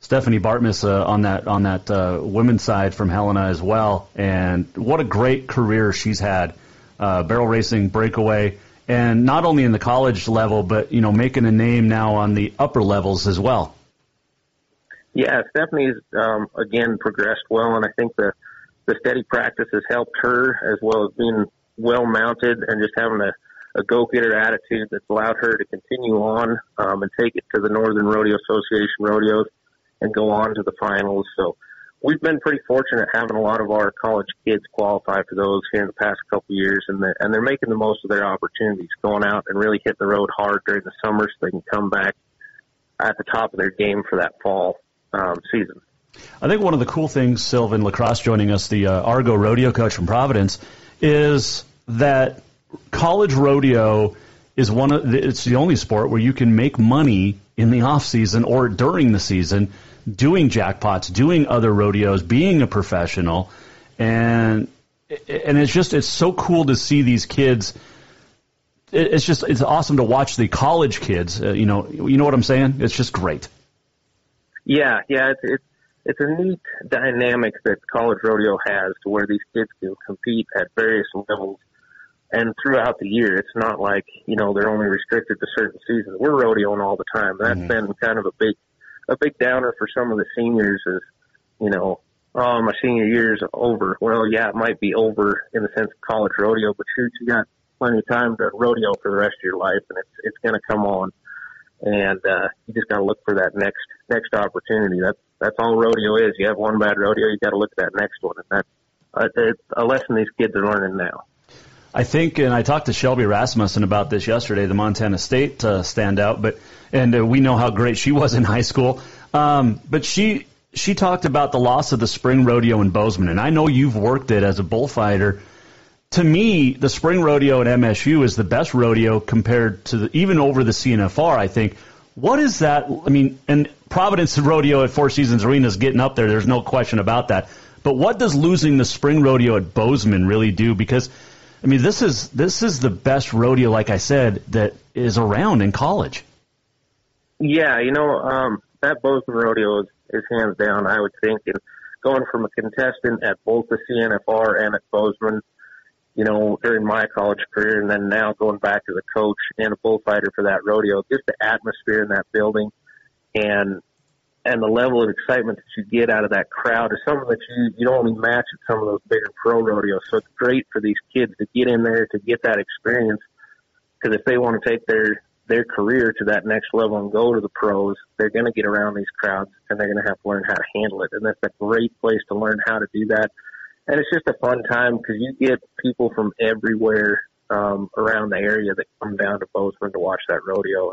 Stephanie Bartmus uh, on that on that uh, women's side from Helena as well, and what a great career she's had uh, barrel racing, breakaway, and not only in the college level, but you know, making a name now on the upper levels as well. Yeah, Stephanie's um, again progressed well, and I think the the steady practice has helped her as well as being well mounted and just having a, a go getter attitude that's allowed her to continue on um, and take it to the Northern Rodeo Association rodeos and go on to the finals. So we've been pretty fortunate having a lot of our college kids qualify for those here in the past couple of years, and they're, and they're making the most of their opportunities, going out and really hitting the road hard during the summer so they can come back at the top of their game for that fall um, season. I think one of the cool things, Sylvan La Cross joining us, the uh, Argo rodeo coach from Providence, is that college rodeo is one of the, it's the only sport where you can make money in the off season or during the season doing jackpots, doing other rodeos, being a professional, and and it's just it's so cool to see these kids. It's just it's awesome to watch the college kids. Uh, you know, you know what I'm saying? It's just great. Yeah, yeah, it's it's it's a neat dynamic that college rodeo has to where these kids can compete at various levels and throughout the year. It's not like, you know, they're only restricted to certain seasons. We're rodeoing all the time. That's mm-hmm. been kind of a big a big downer for some of the seniors is, you know, oh, my senior year's over. Well, yeah, it might be over in the sense of college rodeo, but shoot, you got plenty of time to rodeo for the rest of your life and it's it's gonna come on. And uh you just gotta look for that next next opportunity. That's that's all rodeo is. You have one bad rodeo, you gotta look at that next one and that's uh, a lesson these kids are learning now. I think, and I talked to Shelby Rasmussen about this yesterday, the Montana State uh, standout, but and uh, we know how great she was in high school. Um, but she she talked about the loss of the spring rodeo in Bozeman, and I know you've worked it as a bullfighter. To me, the spring rodeo at MSU is the best rodeo compared to the, even over the CNFR. I think. What is that? I mean, and Providence Rodeo at Four Seasons Arena is getting up there. There's no question about that. But what does losing the spring rodeo at Bozeman really do? Because I mean, this is this is the best rodeo, like I said, that is around in college. Yeah, you know, um, that Bozeman rodeo is, is hands down, I would think, and going from a contestant at both the CNFR and at Bozeman, you know, during my college career, and then now going back as a coach and a bullfighter for that rodeo, just the atmosphere in that building, and and the level of excitement that you get out of that crowd is something that you you don't only match at some of those bigger pro rodeos. So it's great for these kids to get in there to get that experience. Because if they want to take their their career to that next level and go to the pros, they're going to get around these crowds and they're going to have to learn how to handle it. And that's a great place to learn how to do that. And it's just a fun time because you get people from everywhere um, around the area that come down to Bozeman to watch that rodeo.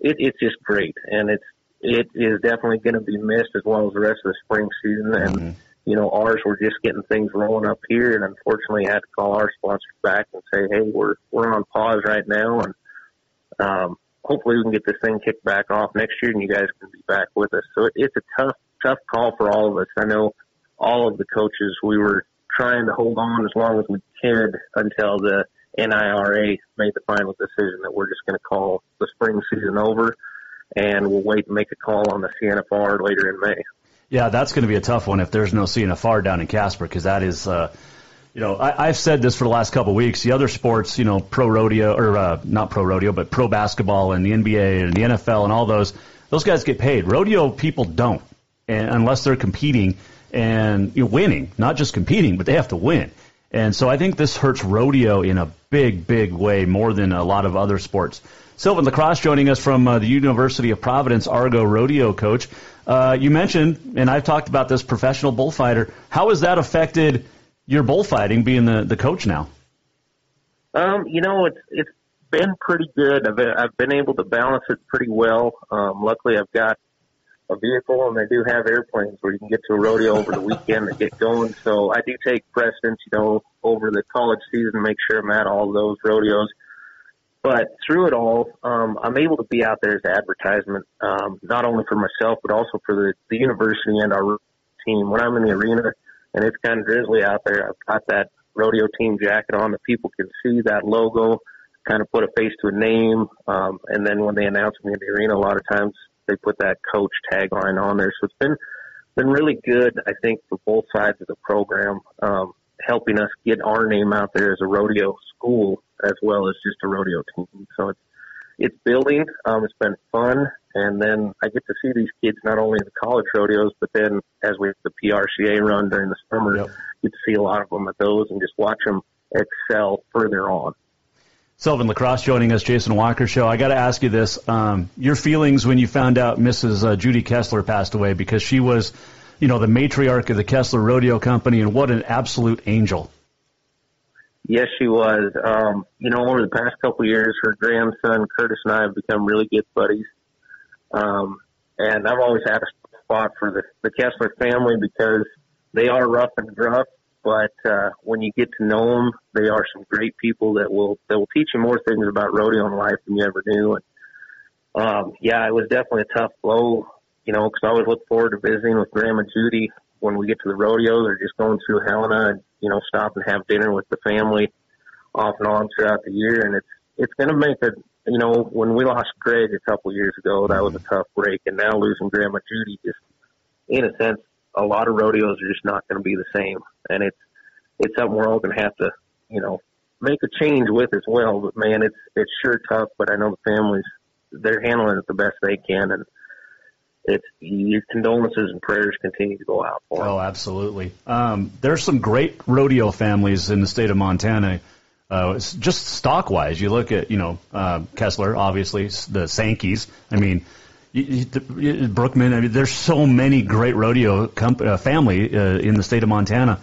It, it's just great, and it's it is definitely going to be missed as well as the rest of the spring season. And mm-hmm. you know, ours we're just getting things rolling up here, and unfortunately, had to call our sponsors back and say, "Hey, we're we're on pause right now, and um, hopefully we can get this thing kicked back off next year, and you guys can be back with us." So it, it's a tough tough call for all of us. I know all of the coaches we were trying to hold on as long as we could until the NIRA made the final decision that we're just going to call the spring season over and we'll wait and make a call on the CNFR later in May. Yeah, that's going to be a tough one if there's no CNFR down in Casper because that is, uh, you know, I, I've said this for the last couple of weeks. The other sports, you know, pro rodeo or uh, not pro rodeo, but pro basketball and the NBA and the NFL and all those, those guys get paid. Rodeo people don't, and unless they're competing and you're winning, not just competing, but they have to win. And so I think this hurts rodeo in a big, big way more than a lot of other sports. Sylvan La Cross joining us from uh, the University of Providence Argo rodeo coach. Uh, you mentioned, and I've talked about this professional bullfighter. How has that affected your bullfighting, being the, the coach now? Um, you know, it's it's been pretty good. I've I've been able to balance it pretty well. Um, luckily, I've got a vehicle, and they do have airplanes where you can get to a rodeo over the weekend and get going. So I do take precedence, you know, over the college season, to make sure I'm at all those rodeos. But through it all, um, I'm able to be out there as advertisement, um, not only for myself, but also for the, the university and our team. When I'm in the arena and it's kind of drizzly out there, I've got that rodeo team jacket on that people can see that logo, kind of put a face to a name. Um, and then when they announce me in the arena, a lot of times they put that coach tagline on there. So it's been, been really good, I think, for both sides of the program. Um, helping us get our name out there as a rodeo school as well as just a rodeo team. So it's it's building. Um, it's been fun, and then I get to see these kids not only in the college rodeos, but then as we have the PRCA run during the summer, yep. get to see a lot of them at those and just watch them excel further on. Sylvan La Cross joining us, Jason Walker Show. I got to ask you this: um, your feelings when you found out Mrs. Uh, Judy Kessler passed away because she was, you know, the matriarch of the Kessler Rodeo Company, and what an absolute angel. Yes, she was. Um, you know, over the past couple of years, her grandson Curtis and I have become really good buddies. Um, and I've always had a spot for the, the Kessler family because they are rough and gruff, but uh, when you get to know them, they are some great people that will that will teach you more things about rodeo and life than you ever knew. And um, yeah, it was definitely a tough blow, you know, because I always look forward to visiting with Grandma Judy when we get to the rodeos or just going through Helena and you know stop and have dinner with the family off and on throughout the year. And it's it's going to make a you know when we lost Greg a couple years ago, that was a mm-hmm. tough break, and now losing Grandma Judy just in a sense, a lot of rodeos are just not going to be the same, and it's it's something we're all going to have to you know make a change with as well. But man, it's it's sure tough. But I know the families they're handling it the best they can, and it's your condolences and prayers continue to go out for them. Oh, absolutely. Um, there's some great rodeo families in the state of Montana. Uh, just stock wise, you look at you know uh, Kessler, obviously the Sankeys. I mean, you, you, Brookman. I mean, there's so many great rodeo comp- uh, family uh, in the state of Montana,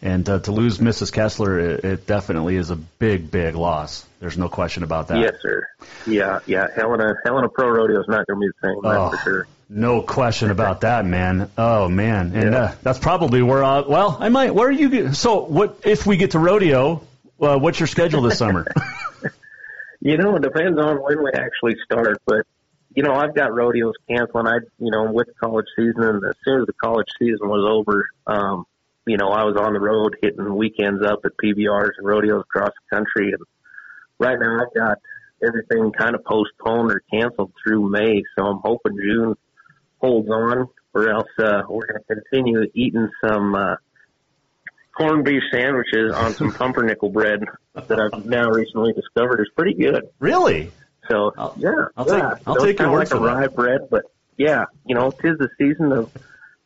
and uh, to lose Mrs. Kessler, it, it definitely is a big, big loss. There's no question about that. Yes, sir. Yeah, yeah. Helena, Helena Pro Rodeo is not going to be the same. That's oh. for sure. No question about that, man. Oh man, and yeah. uh, that's probably where. I, well, I might. Where are you? So, what if we get to rodeo? Uh, what's your schedule this summer? you know, it depends on when we actually start. But you know, I've got rodeos canceling. I, you know, with college season, and as soon as the college season was over, um, you know, I was on the road hitting weekends up at PBRs and rodeos across the country. And right now, I've got everything kind of postponed or canceled through May. So I'm hoping June holds on, or else uh, we're going to continue eating some uh, corned beef sandwiches on some pumpernickel bread that I've now recently discovered is pretty good. Really? So I'll, yeah, I'll yeah. take I'll so take your word like for a rye bread, but yeah, you know, tis the season of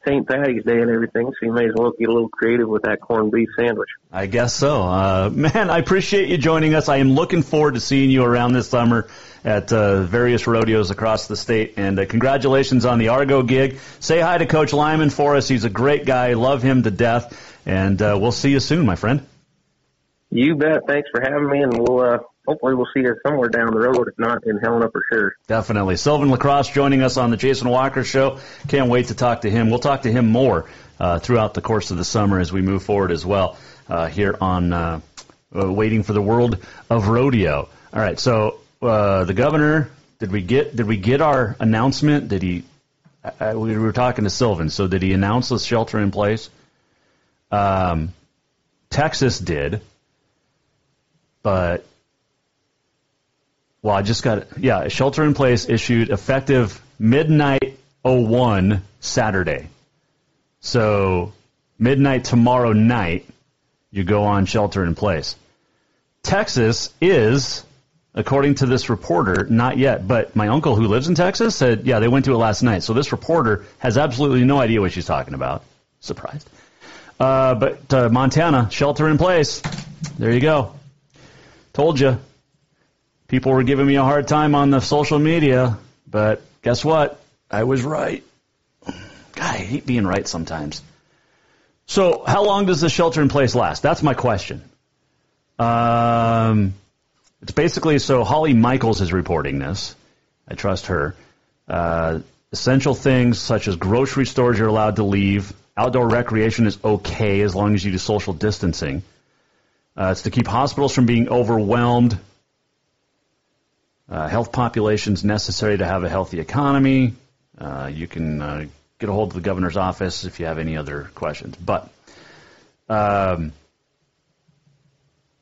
St. Patty's Day and everything, so you may as well get a little creative with that corned beef sandwich. I guess so. Uh, man, I appreciate you joining us. I am looking forward to seeing you around this summer at uh, various rodeos across the state. And uh, congratulations on the Argo gig. Say hi to Coach Lyman for us. He's a great guy. Love him to death. And uh, we'll see you soon, my friend. You bet. Thanks for having me, and we'll uh, hopefully we'll see you somewhere down the road, if not in Helena for sure. Definitely. Sylvan La Cross joining us on the Jason Walker Show. Can't wait to talk to him. We'll talk to him more uh, throughout the course of the summer as we move forward as well uh, here on uh, uh Waiting for the World of Rodeo. All right, so uh, the governor, did we get did we get our announcement? Did he? Uh, we were talking to Sylvan. So did he announce the shelter in place? Um, Texas did, but well, I just got yeah, shelter in place issued effective midnight 01 Saturday. So midnight tomorrow night, you go on shelter in place. Texas is, according to this reporter, not yet. But my uncle who lives in Texas said, yeah, they went to it last night. So this reporter has absolutely no idea what she's talking about. Surprised. Uh, but uh, Montana, shelter in place. There you go. Told you. People were giving me a hard time on the social media, but guess what? I was right. God, I hate being right sometimes. So, how long does the shelter in place last? That's my question. Um, it's basically so Holly Michels is reporting this. I trust her. Uh, essential things such as grocery stores you're allowed to leave. Outdoor recreation is okay as long as you do social distancing. Uh, it's to keep hospitals from being overwhelmed uh, health populations necessary to have a healthy economy. Uh, you can uh, get a hold of the governor's office if you have any other questions. But um,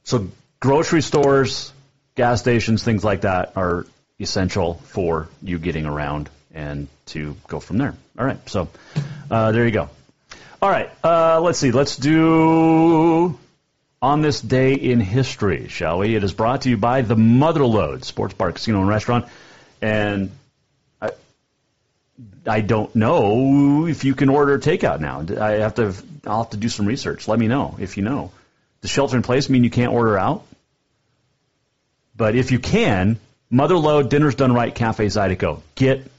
so grocery stores, gas stations, things like that are essential for you getting around and to go from there. All right, so uh, there you go. All right, uh, let's see. Let's do on this day in history, shall we? It is brought to you by the Motherlode Sports Bar, Casino, and Restaurant. And I, I don't know if you can order takeout now. I have to. I'll have to do some research. Let me know if you know. Does shelter in place mean you can't order out? But if you can, Motherlode, Dinner's Done Right, Cafe Zydeco. Get,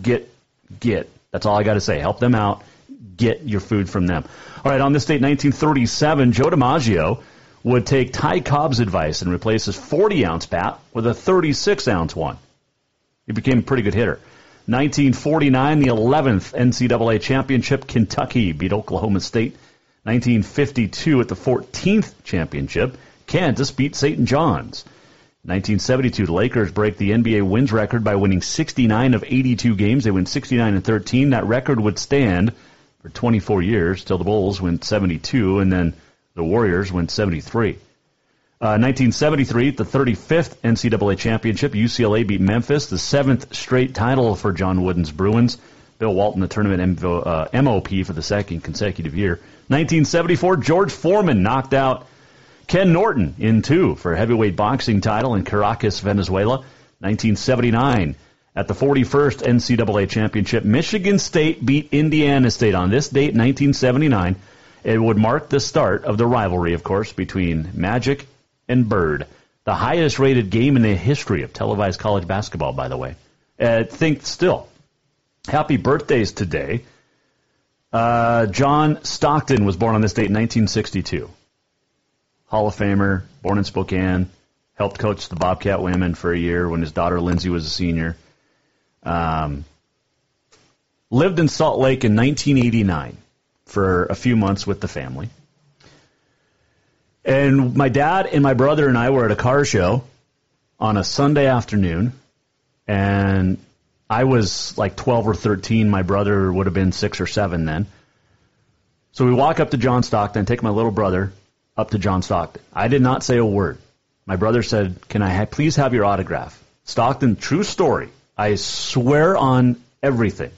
get, get. That's all I got to say. Help them out. Get your food from them. All right, on this date, 1937, Joe DiMaggio would take Ty Cobb's advice and replace his 40 ounce bat with a 36 ounce one. He became a pretty good hitter. 1949, the 11th NCAA championship, Kentucky beat Oklahoma State. 1952, at the 14th championship, Kansas beat St. John's. 1972, the Lakers break the NBA wins record by winning 69 of 82 games. They win 69 and 13. That record would stand for 24 years till the Bulls went 72, and then the Warriors went 73. Uh, 1973, the 35th NCAA championship, UCLA beat Memphis, the seventh straight title for John Wooden's Bruins. Bill Walton, the tournament MVO, uh, MOP for the second consecutive year. 1974, George Foreman knocked out Ken Norton in two for heavyweight boxing title in Caracas, Venezuela. 1979, at the 41st NCAA championship, Michigan State beat Indiana State on this date, 1979. It would mark the start of the rivalry, of course, between Magic and Bird. The highest rated game in the history of televised college basketball, by the way. Uh, think still. Happy birthdays today. Uh, John Stockton was born on this date in 1962. Hall of Famer, born in Spokane, helped coach the Bobcat women for a year when his daughter Lindsay was a senior. Um, lived in Salt Lake in 1989 for a few months with the family. And my dad and my brother and I were at a car show on a Sunday afternoon, and I was like 12 or 13. My brother would have been six or seven then. So we walk up to John Stockton, take my little brother up to John Stockton. I did not say a word. My brother said, Can I ha- please have your autograph? Stockton, true story. I swear on everything.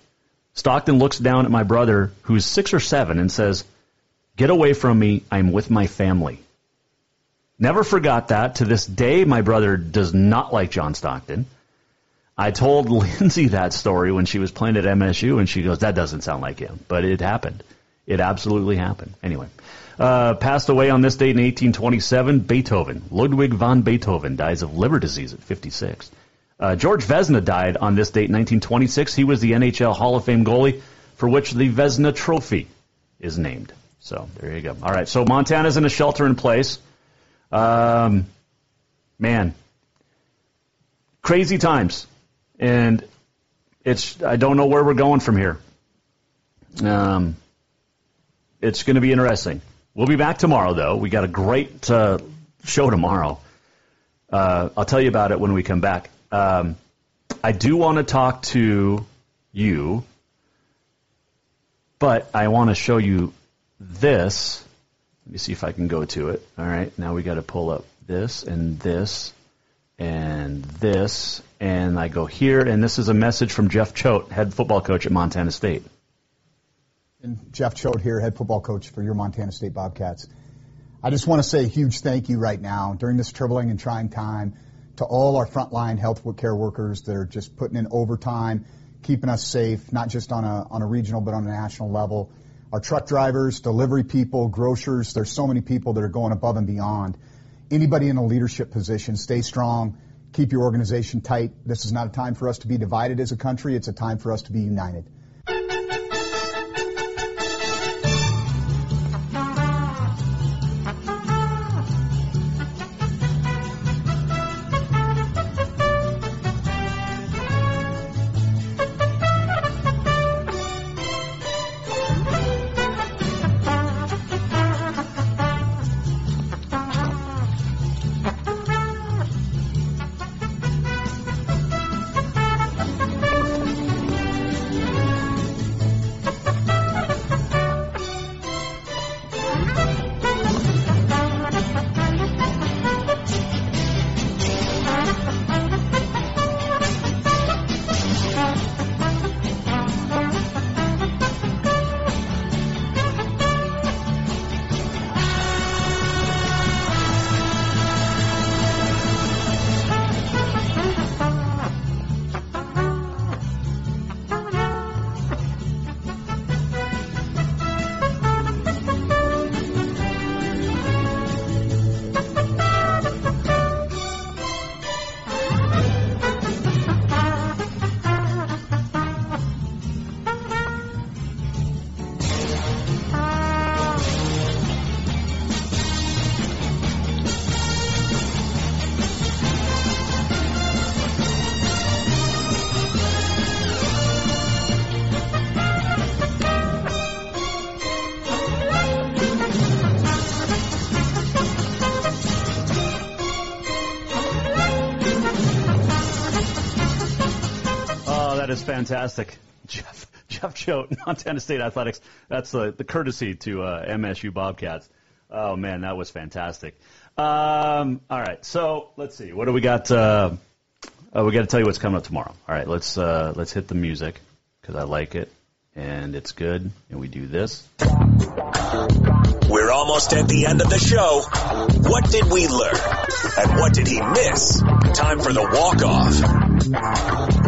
Stockton looks down at my brother, who's six or seven, and says, Get away from me. I'm with my family. Never forgot that. To this day, my brother does not like John Stockton. I told Lindsay that story when she was playing at MSU, and she goes, That doesn't sound like him. But it happened. It absolutely happened. Anyway, uh, passed away on this date in 1827, Beethoven. Ludwig von Beethoven dies of liver disease at 56. Uh, George Vezina died on this date 1926. He was the NHL Hall of Fame goalie for which the Vezina Trophy is named. So there you go. All right, so Montana's in a shelter in place. Um, man, crazy times, and it's I don't know where we're going from here. Um, it's going to be interesting. We'll be back tomorrow, though. We got a great uh, show tomorrow. Uh, I'll tell you about it when we come back. Um, I do want to talk to you, but I want to show you this. Let me see if I can go to it. All right, now we got to pull up this and this and this, and I go here, and this is a message from Jeff Choate, head football coach at Montana State. And Jeff Choate here, head football coach for your Montana State Bobcats. I just want to say a huge thank you right now during this troubling and trying time to all our frontline health care workers that are just putting in overtime, keeping us safe, not just on a, on a regional, but on a national level. Our truck drivers, delivery people, grocers, there's so many people that are going above and beyond. Anybody in a leadership position, stay strong, keep your organization tight. This is not a time for us to be divided as a country. It's a time for us to be united. Fantastic. Jeff, Jeff Choate, Montana State Athletics. That's the, the courtesy to uh, MSU Bobcats. Oh, man, that was fantastic. Um, all right, so let's see. What do we got? Uh, uh, we got to tell you what's coming up tomorrow. All right, let's uh, let's hit the music because I like it and it's good. And we do this. We're almost at the end of the show. What did we learn? And what did he miss? Time for the walk off.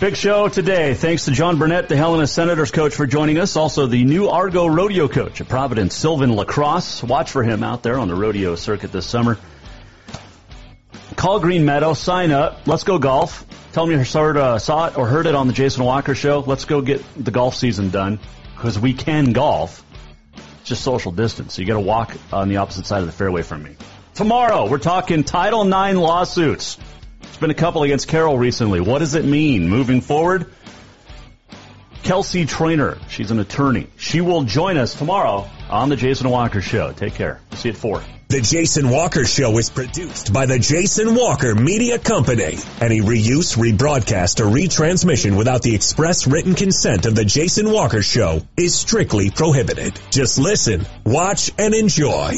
Big show today. Thanks to Jon Burnett, the Helena Senators coach, for joining us. Also, the new Argo rodeo coach at Providence, Sylvan La Cross. Watch for him out there on the rodeo circuit this summer. Call Green Meadow, sign up. Let's go golf. Tell me you heard, uh, saw it or heard it on the Jason Walker show. Let's go get the golf season done because we can golf. It's just social distance. So you got to walk on the opposite side of the fairway from me. Tomorrow, we're talking Title IX lawsuits. There's been a couple against Carroll recently. What does it mean moving forward? Kelsey Trainer, she's an attorney. She will join us tomorrow on the Jason Walker Show. Take care. We'll see you at 4. The Jason Walker Show is produced by the Jason Walker Media Company. Any reuse, rebroadcast, or retransmission without the express written consent of the Jason Walker Show is strictly prohibited. Just listen, watch, and enjoy.